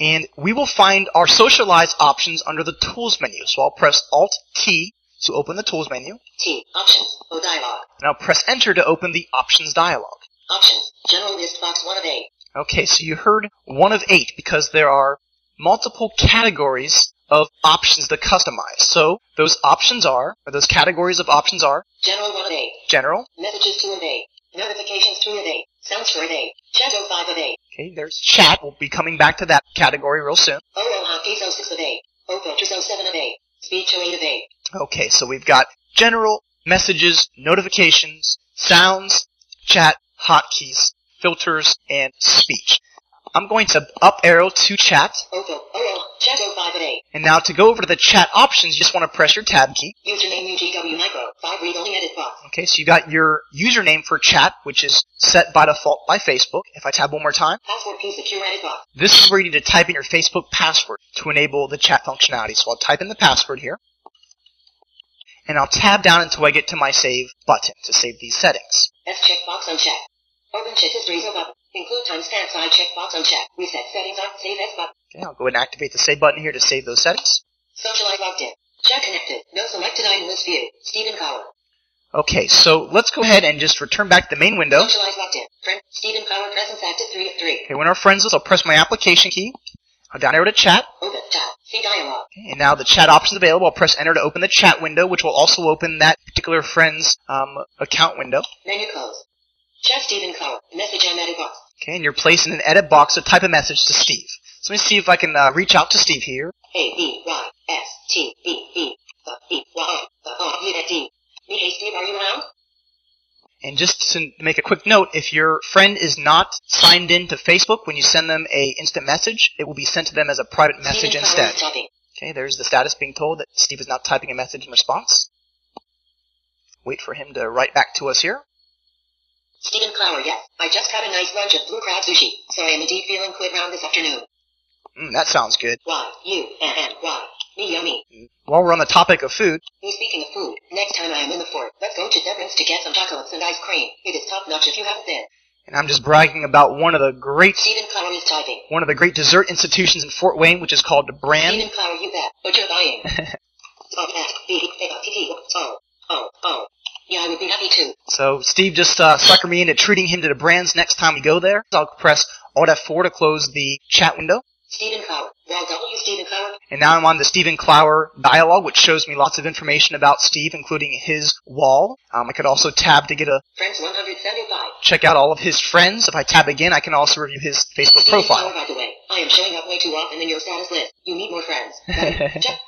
And we will find our SocialEyes options under the Tools menu. So I'll press Alt T to open the Tools menu. T. Options. O dialog. And I'll press Enter to open the Options dialog. Options. General list box 1 of 8. Okay, so you heard one of eight because there are multiple categories of options to customize. So those options are, or those categories of options are General 1 of 8. general. Messages 2 of 8. Notifications 3 of 8. Sounds 4 of 8. Chat 05 of 8. Okay, there's chat. We'll be coming back to that category real soon. Oh, hotkeys 06 of 8. Oh, filters 07 of 8. Speech 08 of 8. Okay, so we've got general, messages, notifications, sounds, chat, hotkeys, filters, and speech. I'm going to up arrow to chat, O fil- Oral. Chat 05 of 8. and now to go over to the chat options, you just want to press your tab key. Username UGW Micro. 5 read only edit box. Okay, so you got your username for chat, which is set by default by Facebook. If I tab one more time, Password key secure edit box. this is where you need to type in your Facebook password to enable the chat functionality. So I'll type in the password here. And I'll tab down until I get to my save button to save these settings. S checkbox unchecked. Open check history button. Include timestamps I checkbox unchecked. Reset settings on save S button. Okay, I'll go ahead and activate the save button here to save those settings. SocialEyes logged in. Chat connected. No selected item list view. Stephen Clower. Okay, so let's go ahead and just return back to the main window. SocialEyes logged in. Friend. Stephen Clower presence active 3 of 3. Okay, when our friends list, I'll press my application key. I'll down arrow to chat. Open chat. See dialog. Okay, and now the chat option is available. I'll press enter to open the chat window, which will also open that particular friend's um, account window. Menu close. Chat Stephen Clower. Message and box. Okay, and you're placed in an edit box to type a message to Steve. So let me see if I can uh, reach out to Steve here. A B Y S T E E. The E Y O. The O U N D. are you around? And just to make a quick note, if your friend is not signed in to Facebook, when you send them a instant message, it will be sent to them as a private message Stephen instead. Okay, there's the status being told that Steve is now typing a message in response. Wait for him to write back to us here. Stephen Clower, yes. I just had a nice lunch of blue crab sushi, so I am indeed feeling quite round this afternoon. Mm, that sounds good. Why, you, and, and, why? Me yummy. While we're on the topic of food, speaking of food? Next time I am in the fort, let's go to DeBrand's to get some chocolates and ice cream. It is top notch if you haven't been. and I'm just bragging about one of the great Stephen Clower is typing. one of the great dessert institutions in Fort Wayne, which is called Brand. Stephen Clower, you bet. But you're buying. oh, yes. B, A, T, T. Yeah, I would be happy to. So Steve just uh, suckered me into treating him to the brands next time we go there. I'll press Alt F4 to close the chat window. Stephen Clower. W, Stephen Clower. And now I'm on the Stephen Clower dialog, which shows me lots of information about Steve, including his wall. Um, I could also tab to get a Friends 175. check out all of his friends. If I tab again, I can also review his Facebook Stephen profile. Clower, by the way. I am showing up way too often in your status list. You need more friends. Check.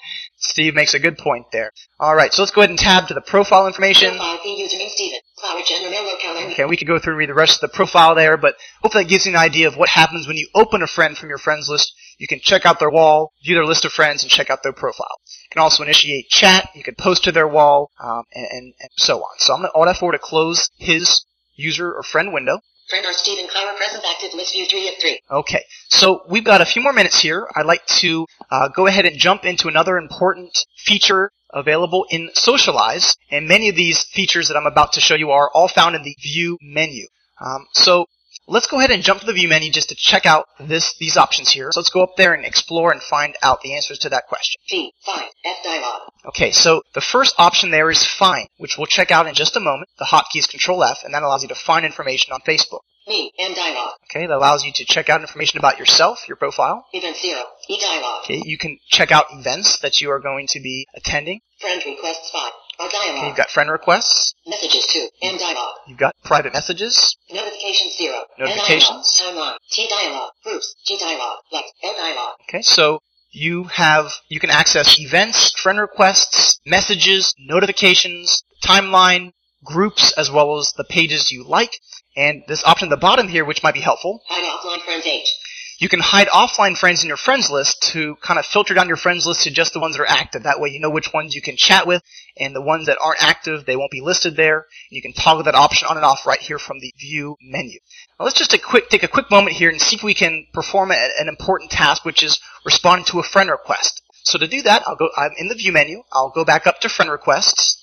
Steve makes a good point there. All right, so let's go ahead and tab to the profile information. Profile fee username Stephen. Clower gender male locale. Okay, we could go through and read the rest of the profile there, but hopefully that gives you an idea of what happens when you open a friend from your friends list. You can check out their wall, view their list of friends, and check out their profile. You can also initiate chat. You can post to their wall, um, and, and, and so on. So I'm going to Alt F4 to close his user or friend window. Friend or Stephen Clower present active list view 3 of 3. Okay, so we've got a few more minutes here. I'd like to uh, go ahead and jump into another important feature available in SocialEyes, and many of these features that I'm about to show you are all found in the View menu. Um, so let's go ahead and jump to the View menu just to check out this these options here. So let's go up there and explore and find out the answers to that question. V. Find. F dialog. Okay, so the first option there is Find, which we'll check out in just a moment. The hotkey is Control F, and that allows you to find information on Facebook. Me. M dialog. Okay, that allows you to check out information about yourself, your profile. Event 0. E dialog. Okay, you can check out events that you are going to be attending. Friend requests 5. You've got friend requests. Messages 2. M dialog. You've got private messages. Notifications 0. Notifications. Timeline. T dialog. Groups. G dialog. Lex. L dialog. Okay, so you have you can access events, friend requests, messages, notifications, timeline, groups, as well as the pages you like. And this option at the bottom here, which might be helpful, Hide offline friends H. you can hide offline friends in your friends list to kind of filter down your friends list to just the ones that are active. That way you know which ones you can chat with, and the ones that aren't active, they won't be listed there. You can toggle that option on and off right here from the view menu. Now let's just a quick, take a quick moment here and see if we can perform an important task, which is responding to a friend request. So to do that, I'll go, I'm in the view menu, I'll go back up to friend requests,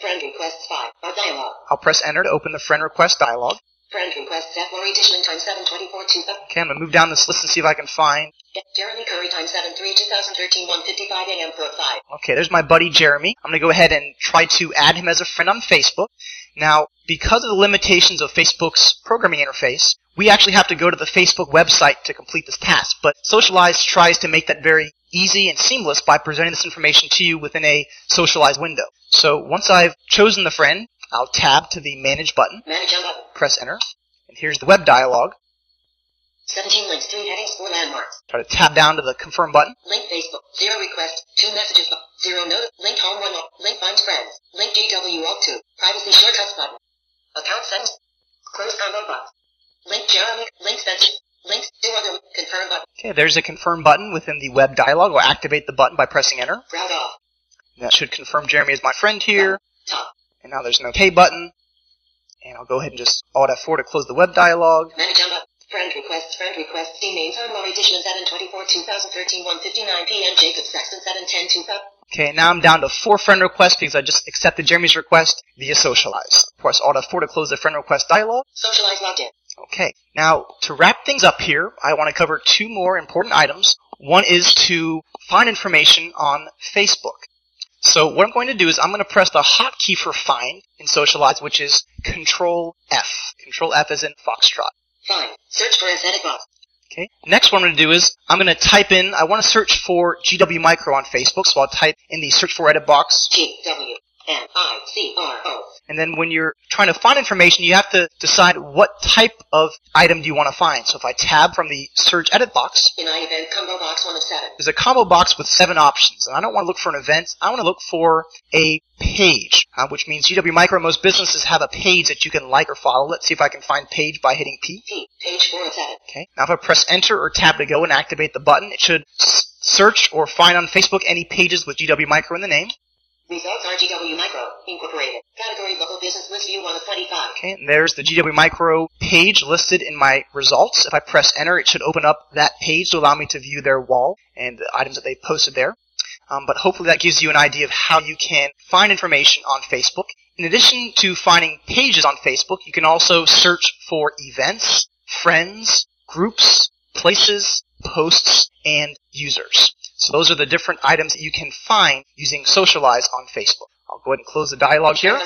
friend requests 5. Dialog. I'll press enter to open the friend request dialog. Friend requests F. Laurie Dishman time 7 24 2. Okay, I'm gonna move down this list and see if I can find Jeremy Curry time 7 3 2013 155 a.m. for 5. Okay, there's my buddy Jeremy. I'm going to go ahead and try to add him as a friend on Facebook. Now, because of the limitations of Facebook's programming interface, we actually have to go to the Facebook website to complete this task. But SocialEyes tries to make that very easy and seamless by presenting this information to you within a SocialEyes window. So once I've chosen the friend, I'll tab to the Manage button, Manage press Enter, and here's the web dialog. 17 links, 3 headings, 4 landmarks. Try to tab down to the Confirm button. Link Facebook. 0 request. 2 messages. 0 note. Link home 1. Link find friends. Link GW Alt 2. Privacy shortcuts button. Account sent. Close combo box. Link Jeremy. Link sent. Links to other. Confirm button. Okay, there's a Confirm button within the web dialog. I'll activate the button by pressing Enter. Route off. That should confirm Jeremy as my friend here. Top. And now there's an OK button. And I'll go ahead and just Alt F4 to close the web dialog. Manage on button. Friend requests. Friend requests. Names. I'm Laurie Dishman 7 24 2013 159 p.m. Jacob Saxon 7 10 2000. Okay, now I'm down to four friend requests because I just accepted Jeremy's request via SocialEyes. Press Alt F4 to close the friend request dialog. SocialEyes logged in. Okay, now to wrap things up here, I want to cover two more important items. One is to find information on Facebook. So what I'm going to do is I'm going to press the hotkey for find in SocialEyes, which is Control F. Control F is in Foxtrot. Fine. Search for aesthetic box. Okay. Next what I'm going to do is I'm going to type in, I want to search for GW Micro on Facebook, so I'll type in the search for edit box G And then when you're trying to find information, you have to decide what type of item do you want to find. So if I tab from the search edit box, In I event combo box 1 of 7. there's a combo box with seven options. And I don't want to look for an event. I want to look for a page, uh, which means GW Micro, most businesses have a page that you can like or follow. Let's see if I can find page by hitting P. P. Page 4 of 7. Okay. Now if I press enter or tab to go and activate the button, it should s- search or find on Facebook any pages with GW Micro in the name. Results are GW Micro, Incorporated. Category Local Business List View 1 of 25. Okay, and there's the GW Micro page listed in my results. If I press enter, it should open up that page to allow me to view their wall and the items that they posted there. Um, but hopefully that gives you an idea of how you can find information on Facebook. In addition to finding pages on Facebook, you can also search for events, friends, groups, places, posts, and users. So those are the different items that you can find using SocialEyes on Facebook. I'll go ahead and close the dialog here.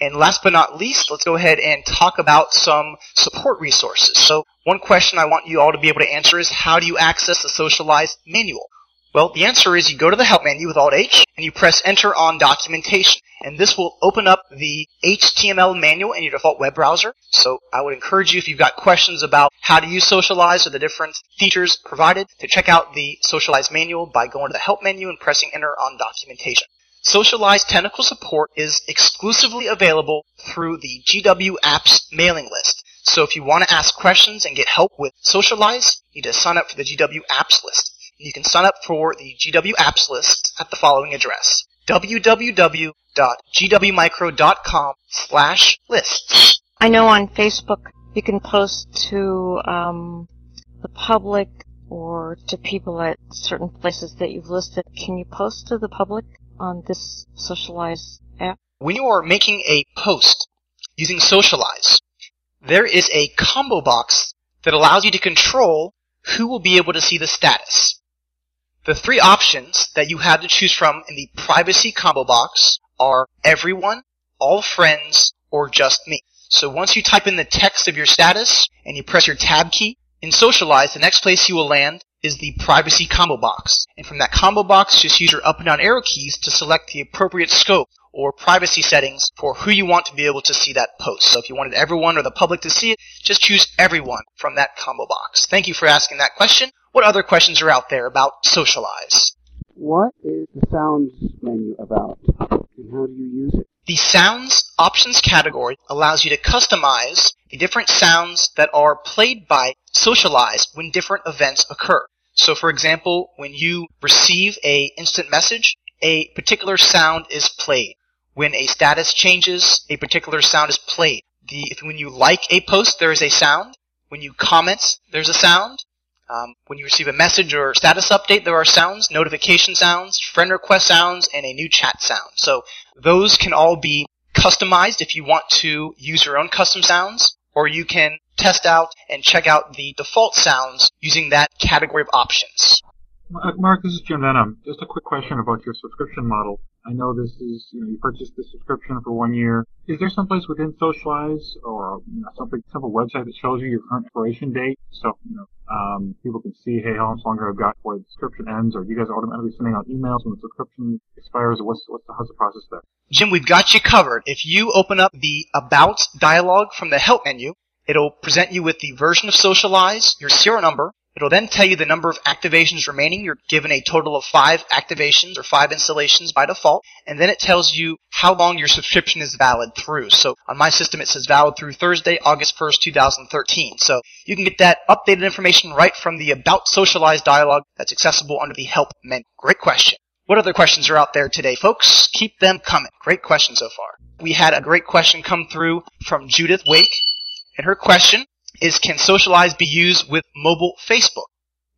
And last but not least, let's go ahead and talk about some support resources. So one question I want you all to be able to answer is how do you access the SocialEyes manual? Well, the answer is you go to the help menu with Alt H and you press enter on documentation. And this will open up the HTML manual in your default web browser. So I would encourage you if you've got questions about how to use SocialEyes or the different features provided to check out the SocialEyes manual by going to the help menu and pressing enter on documentation. SocialEyes technical support is exclusively available through the GW Apps mailing list. So if you want to ask questions and get help with SocialEyes, you need to sign up for the GW Apps list. You can sign up for the GW Apps list at the following address www.gwmicro.com slash lists. I know on Facebook you can post to um, the public or to people at certain places that you've listed. Can you post to the public on this SocialEyes app? When you are making a post using SocialEyes, there is a combo box that allows you to control who will be able to see the status. The three options that you have to choose from in the privacy combo box are everyone, all friends, or just me. So once you type in the text of your status and you press your tab key, in SocialEyes, the next place you will land is the privacy combo box. And from that combo box, just use your up and down arrow keys to select the appropriate scope or privacy settings for who you want to be able to see that post. So if you wanted everyone or the public to see it, just choose everyone from that combo box. Thank you for asking that question. What other questions are out there about SocialEyes? What is the sounds menu about, and how do you use it? The sounds options category allows you to customize the different sounds that are played by SocialEyes when different events occur. So for example, when you receive a instant message, a particular sound is played. When a status changes, a particular sound is played. The, if, when you like a post, there is a sound. When you comment, there's a sound. Um, when you receive a message or status update, there are sounds, notification sounds, friend request sounds, and a new chat sound. So those can all be customized if you want to use your own custom sounds, or you can test out and check out the default sounds using that category of options. Mark, this is Jim Denham. Just a quick question about your subscription model. I know this is, you know, you purchased the subscription for one year. Is there someplace within SocialEyes or you know, some simple website that shows you your current expiration date, so you know um, people can see, hey, how much longer I've got before the subscription ends, or you guys are automatically sending out emails when the subscription expires, or what's what's the, how's the process there? Jim, we've got you covered. If you open up the About dialog from the Help menu, it'll present you with the version of SocialEyes, your serial number. It'll then tell you the number of activations remaining. You're given a total of five activations or five installations by default. And then it tells you how long your subscription is valid through. So on my system, it says valid through Thursday, August 1st, 2013. So you can get that updated information right from the About SocialEyes dialog that's accessible under the Help menu. Great question. What other questions are out there today, folks? Keep them coming. Great question so far. We had a great question come through from Judith Wake. And her question is, can SocialEyes be used with mobile Facebook?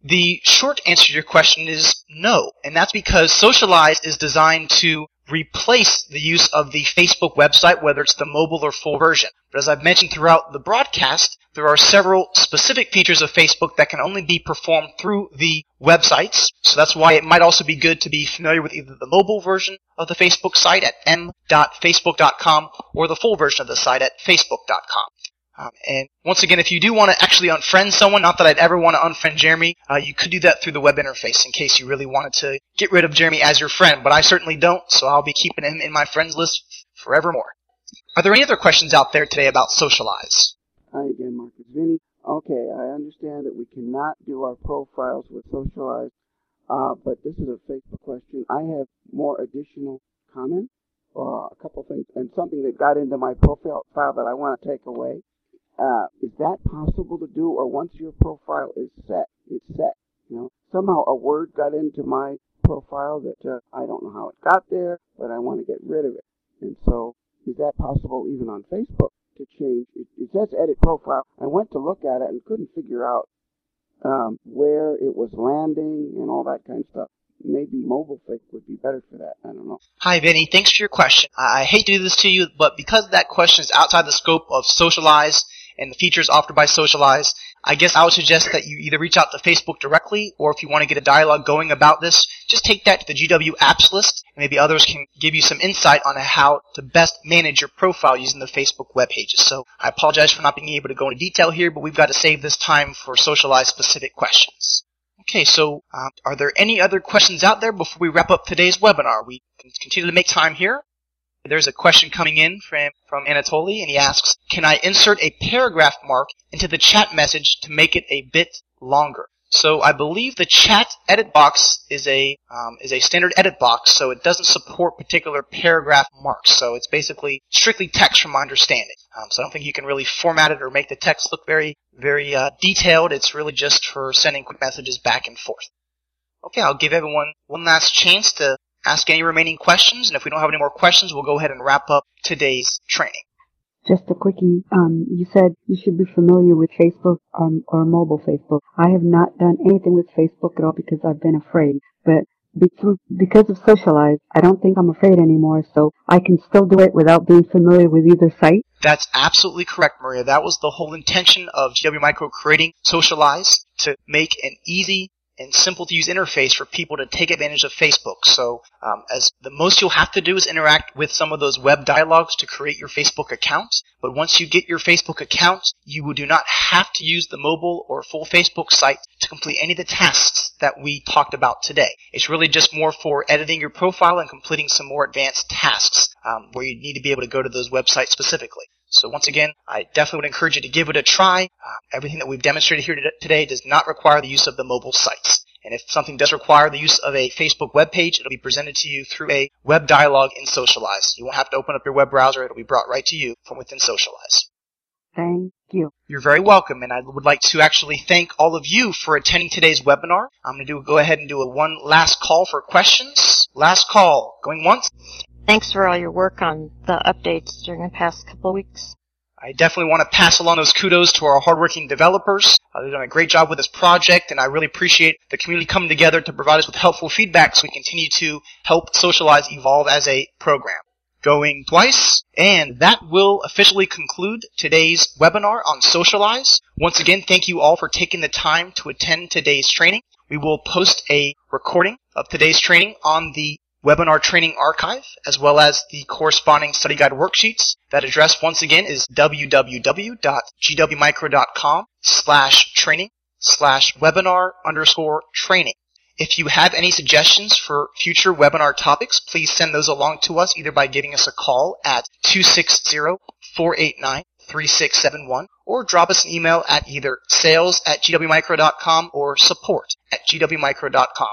The short answer to your question is no. And that's because SocialEyes is designed to replace the use of the Facebook website, whether it's the mobile or full version. But as I've mentioned throughout the broadcast, there are several specific features of Facebook that can only be performed through the websites. So that's why it might also be good to be familiar with either the mobile version of the Facebook site at m.facebook.com or the full version of the site at facebook.com. Um, and once again, if you do want to actually unfriend someone, not that I'd ever want to unfriend Jeremy, uh, you could do that through the web interface in case you really wanted to get rid of Jeremy as your friend. But I certainly don't, so I'll be keeping him in my friends list forevermore. Are there any other questions out there today about SocialEyes? Hi again, Marcus Vinny. Okay, I understand that we cannot do our profiles with SocialEyes, uh, but this is a Facebook question. I have more additional comments, uh, a couple things, and something that got into my profile file that I want to take away. Uh, is that possible to do, or once your profile is set, it's set? You know, somehow a word got into my profile that uh, I don't know how it got there, but I want to get rid of it. And so, is that possible even on Facebook to change? It, it says edit profile. I went to look at it and couldn't figure out um, where it was landing and all that kind of stuff. Maybe mobile fake would be better for that. I don't know. Hi, Vinny. Thanks for your question. I hate to do this to you, but because that question is outside the scope of SocialEyes and the features offered by SocialEyes, I guess I would suggest that you either reach out to Facebook directly, or if you want to get a dialogue going about this, just take that to the GW apps list, and maybe others can give you some insight on how to best manage your profile using the Facebook web pages. So I apologize for not being able to go into detail here, but we've got to save this time for SocialEyes specific questions. Okay, so uh, are there any other questions out there before we wrap up today's webinar? We can continue to make time here. There's a question coming in from, from Anatoly, and he asks, can I insert a paragraph mark into the chat message to make it a bit longer? So I believe the chat edit box is a um, is a standard edit box, so it doesn't support particular paragraph marks. So it's basically strictly text, from my understanding. Um, so I don't think you can really format it or make the text look very very uh, detailed. It's really just for sending quick messages back and forth. Okay, I'll give everyone one last chance to ask any remaining questions, and if we don't have any more questions, we'll go ahead and wrap up today's training. Just a quickie. Um, you said you should be familiar with Facebook um, or mobile Facebook. I have not done anything with Facebook at all because I've been afraid. But because of SocialEyes, I don't think I'm afraid anymore. So I can still do it without being familiar with either site. That's absolutely correct, Maria. That was the whole intention of GW Micro creating SocialEyes to make an easy and simple to use interface for people to take advantage of Facebook. So, um, as the most you'll have to do is interact with some of those web dialogues to create your Facebook account. But once you get your Facebook account, you will do not have to use the mobile or full Facebook site to complete any of the tasks that we talked about today. It's really just more for editing your profile and completing some more advanced tasks um, where you need to be able to go to those websites specifically. So once again, I definitely would encourage you to give it a try. Uh, everything that we've demonstrated here today does not require the use of the mobile sites. And if something does require the use of a Facebook web page, it'll be presented to you through a web dialog in SocialEyes. You won't have to open up your web browser. It'll be brought right to you from within SocialEyes. Thank you. You're very welcome, and I would like to actually thank all of you for attending today's webinar. I'm going to do, go ahead and do a one last call for questions. Last call. Going once? Thanks for all your work on the updates during the past couple of weeks. I definitely want to pass along those kudos to our hardworking developers. Uh, they've done a great job with this project, and I really appreciate the community coming together to provide us with helpful feedback so we continue to help SocialEyes evolve as a program. Going twice, and that will officially conclude today's webinar on SocialEyes. Once again, thank you all for taking the time to attend today's training. We will post a recording of today's training on the webinar training archive, as well as the corresponding study guide worksheets. That address once again is www.gwmicro.com slash training slash webinar underscore training. If you have any suggestions for future webinar topics, please send those along to us either by giving us a call at 260-489-3671 or drop us an email at either sales at gwmicro.com or support at gwmicro.com.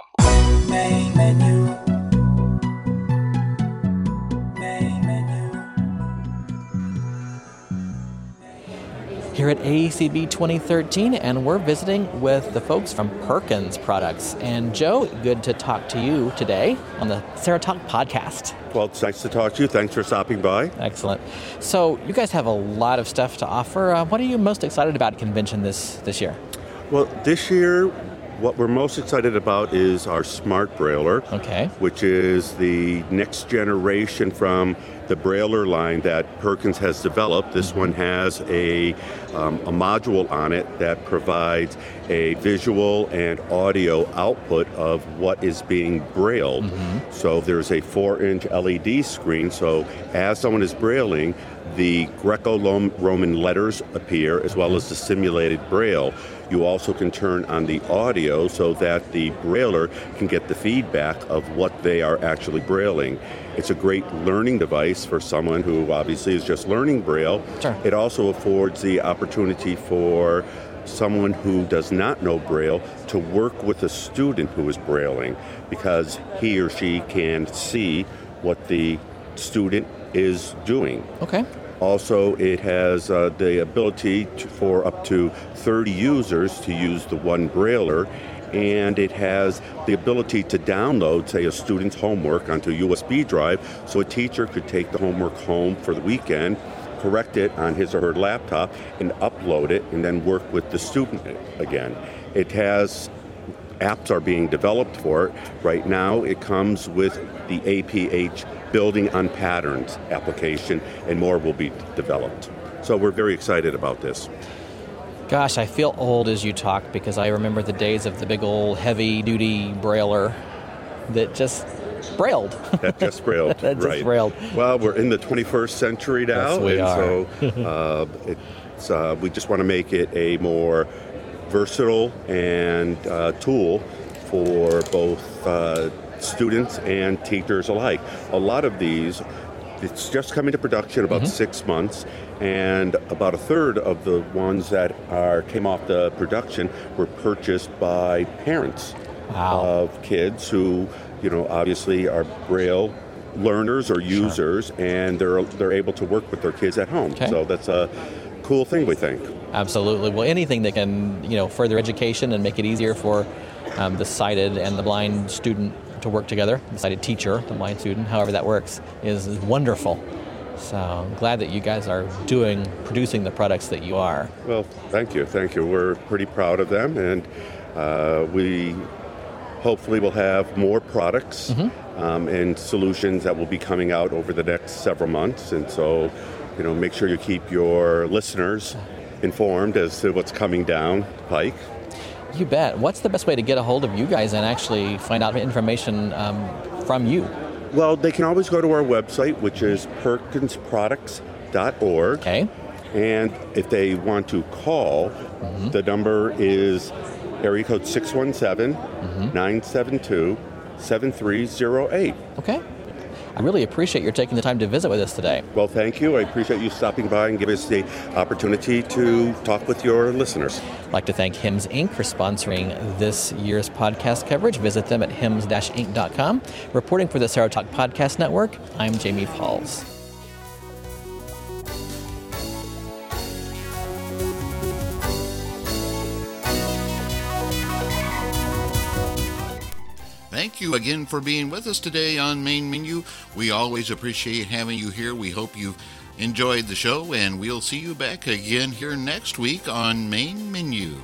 here at AECB 2013, and we're visiting with the folks from Perkins Products. And Joe, good to talk to you today on the Serotek podcast. Well, it's nice to talk to you. Thanks for stopping by. Excellent. So, you guys have a lot of stuff to offer. Uh, what are you most excited about at convention this this year? Well, this year, what we're most excited about is our Smart Brailler. Okay. Which is the next generation from the Brailer line that Perkins has developed. This one has a, um, a module on it that provides a visual and audio output of what is being brailled. So there's a four inch LED screen. So as someone is brailing, the Greco-Roman letters appear as well as the simulated braille. You also can turn on the audio so that the brailer can get the feedback of what they are actually brailing. It's a great learning device for someone who obviously is just learning braille. Sure. It also affords the opportunity for someone who does not know braille to work with a student who is brailing because he or she can see what the student is doing. Okay. Also, it has uh, the ability to, for up to 30 users to use the one brailer, and it has the ability to download, say, a student's homework onto a USB drive, so a teacher could take the homework home for the weekend, correct it on his or her laptop, and upload it, and then work with the student again. It has apps are being developed for it. Right now, it comes with the APH Building on Patterns application, and more will be developed. So we're very excited about this. Gosh, I feel old as you talk because I remember the days of the big old heavy duty brailer that just brailed. That just brailed, That just right? brailed. Well, we're in the 21st century now, Yes, we and are. so uh, it's, uh, we just want to make it a more versatile and uh, tool for both uh, students and teachers alike. A lot of these, it's just coming to production about Mm-hmm. six months, and about a third of the ones that are came off the production were purchased by parents of kids who, you know, obviously are braille learners or users, and they're they're able to work with their kids at home. Okay. So that's a cool thing, we think. Absolutely. Well, anything that can, you know, further education and make it easier for um, the sighted and the blind student to work together, the sighted teacher, the blind student, however that works, is, is wonderful. So I'm glad that you guys are doing, producing the products that you are. Well, thank you, thank you. We're pretty proud of them, and uh, we hopefully will have more products um, and solutions that will be coming out over the next several months. And so, you know, make sure you keep your listeners informed as to what's coming down the pike. You bet. What's the best way to get a hold of you guys and actually find out information um, from you? Well, they can always go to our website, which is perkinsproducts.org. Okay. And if they want to call, the number is area code 617 972 7308. Okay. I really appreciate your taking the time to visit with us today. Well, thank you. I appreciate you stopping by and giving us the opportunity to talk with your listeners. I'd like to thank HIMS Inc. for sponsoring this year's podcast coverage. Visit them at hims-inc.com. Reporting for the Serotek Podcast Network, I'm Jamie Falls. Thank you again for being with us today on Main Menu. We always appreciate having you here. We hope you enjoyed the show, and we'll see you back again here next week on Main Menu.